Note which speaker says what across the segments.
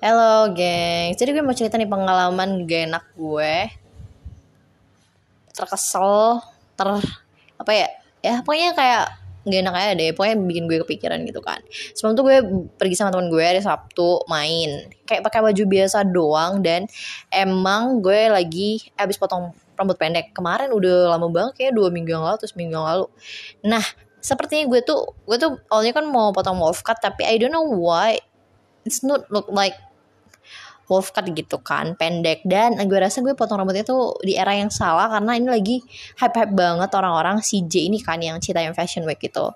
Speaker 1: Halo geng, jadi gue mau cerita nih pengalaman gak enak gue. Terkesel, ter... apa ya, ya pokoknya kayak gak enak aja deh. Pokoknya bikin gue kepikiran gitu kan. Sebelum tuh gue pergi sama teman gue hari Sabtu main. Kayak pakai baju biasa doang Dan emang gue lagi abis potong rambut pendek. Kemarin udah lama banget kayak dua minggu yang lalu Terus minggu yang lalu. Nah sepertinya gue tuh gue tuh awalnya kan mau potong wolf cut tapi I don't know why. It's not look like wolf cut gitu kan pendek. Dan gue rasa gue potong rambutnya tuh di era yang salah karena ini lagi hype hype banget orang-orang CJ ini kan yang cita yang fashion week gitu.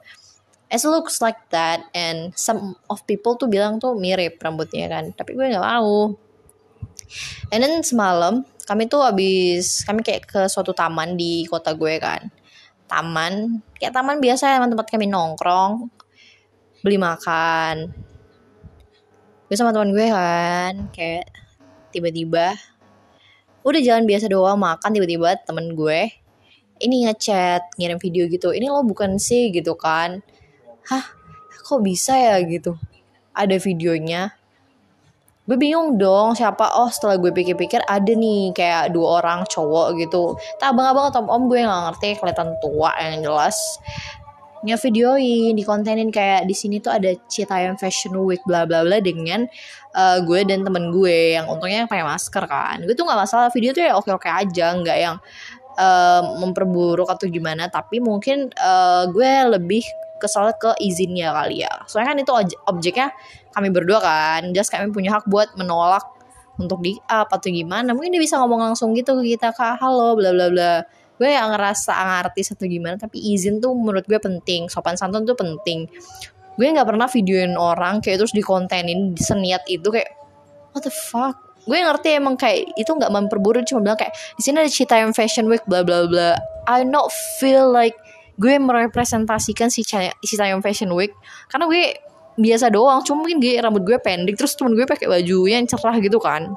Speaker 1: It looks like that and some of people tuh bilang tuh mirip rambutnya kan tapi gue nggak mau and then semalam kami tuh abis kami kayak ke suatu taman di kota gue kan. Taman kayak taman biasa emang tempat kami nongkrong beli makan gue sama teman gue kan kayak tiba-tiba udah jalan biasa doang makan tiba-tiba temen gue ini ngechat ngirim video gitu ini lo bukan sih? gitu kan. Hah? Kok bisa ya? gitu. Ada videonya. Gue bingung dong siapa? Oh setelah gue pikir-pikir ada nih kayak dua orang cowok gitu. Tak abang-abang atau om gue nggak ngerti kelihatan tua yang jelas ngevideoin dikontenin kayak di sini tuh ada Citayam Fashion Week bla bla bla dengan uh, gue dan temen gue yang untungnya pakai masker kan. Gue tuh nggak masalah video tuh ya oke oke aja nggak yang uh, memperburuk atau gimana tapi mungkin uh, gue lebih kesal ke izinnya kali ya. Soalnya kan itu objeknya kami berdua kan just kami punya hak buat menolak untuk di up atau gimana. Mungkin dia bisa ngomong langsung gitu ke kita kak halo bla bla bla gue yang ngerasa ngerti satu gimana tapi izin tuh menurut gue penting. Sopan santun tuh penting. Gue nggak pernah videoin orang kayak terus dikontenin seniat itu kayak what the fuck? Gue ngerti emang kayak itu nggak memperburuk cuma bilang kayak di sini ada Citayam Fashion Week bla bla bla. I not feel like gue merepresentasikan si Citayam Fashion Week karena gue biasa doang. Cuma mungkin gue rambut gue pendek terus temen gue pakai baju yang cerah gitu kan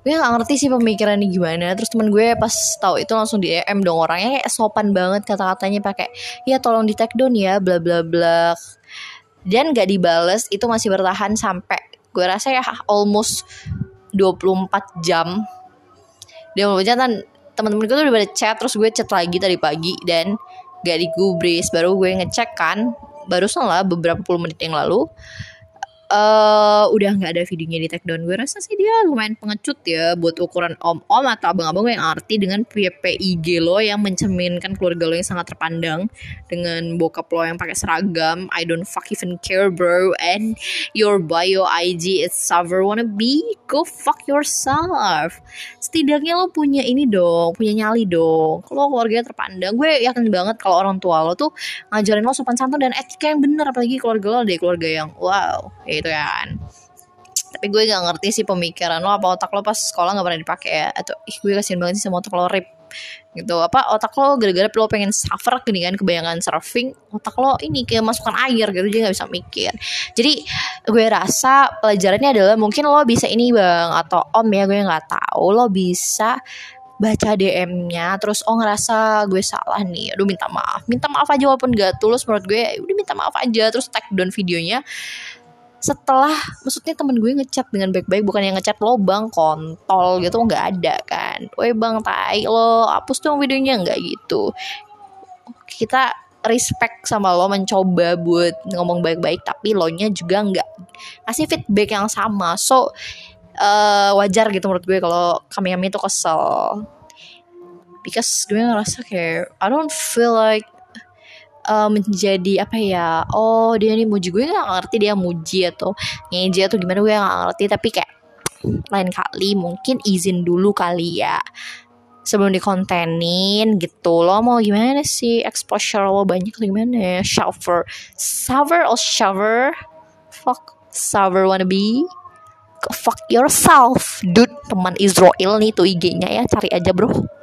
Speaker 1: gue gak ngerti sih pemikirannya gimana. Terus temen gue pas tahu itu langsung di EM dong orangnya kayak sopan banget kata-katanya pakai ya tolong di take down ya bla bla bla. Dan gak dibales itu masih bertahan sampai gue rasa ya almost 24 jam. Dia mau jam teman-teman gue tuh udah pada chat terus gue chat lagi tadi pagi dan gak digubris. Baru gue ngecek kan barusan lah beberapa puluh menit yang lalu uh, udah nggak ada videonya di take gue rasa sih dia lumayan pengecut ya buat ukuran om-om atau abang-abang yang arti dengan PPIG lo yang mencerminkan keluarga lo yang sangat terpandang dengan bokap lo yang pakai seragam. I don't fuck even care bro. And your bio IG is suffer wanna be go fuck yourself. Setidaknya lo punya ini dong punya nyali dong. Kalau keluarga terpandang gue yakin banget kalau orang tua lo tuh ngajarin lo sopan santun dan etika yang bener. Apalagi keluarga lo dari keluarga yang wow ya gitu kan. Tapi gue gak ngerti sih pemikiran lo apa otak lo pas sekolah gak pernah dipakai ya? Atau ih gue kasihan banget sih sama otak lo rip. Gitu. Apa otak lo gara-gara lo pengen suffer gini kan kebanyakan surfing otak lo ini kayak masukkan air gitu jadi nggak bisa mikir. Jadi gue rasa pelajarannya adalah mungkin lo bisa ini bang atau om ya gue nggak tahu lo bisa baca DM-nya terus oh ngerasa gue salah nih. Aduh minta maaf. Minta maaf aja walaupun gak tulus menurut gue udah minta maaf aja. Terus tag down videonya setelah maksudnya temen gue ngechat dengan baik-baik bukan yang ngechat lo bang kontol gitu nggak ada kan? Woi bang tai lo hapus dong videonya nggak gitu. Kita respect sama lo mencoba buat ngomong baik-baik tapi lo nya juga nggak kasih feedback yang sama. So uh, wajar gitu menurut gue kalau kami kami itu kesel. Because gue ngerasa kayak I don't feel like uh, menjadi apa ya oh dia nih muji gue gak ngerti dia muji atau ngeje atau gimana gue gak ngerti tapi kayak lain kali mungkin izin dulu kali ya sebelum dikontenin gitu. Lo mau gimana sih? Exposure lo banyak gimana ya? Shower shower or shower? Fuck shower wanna be? Fuck yourself dude. Teman Israel nih tuh IG-nya ya cari aja bro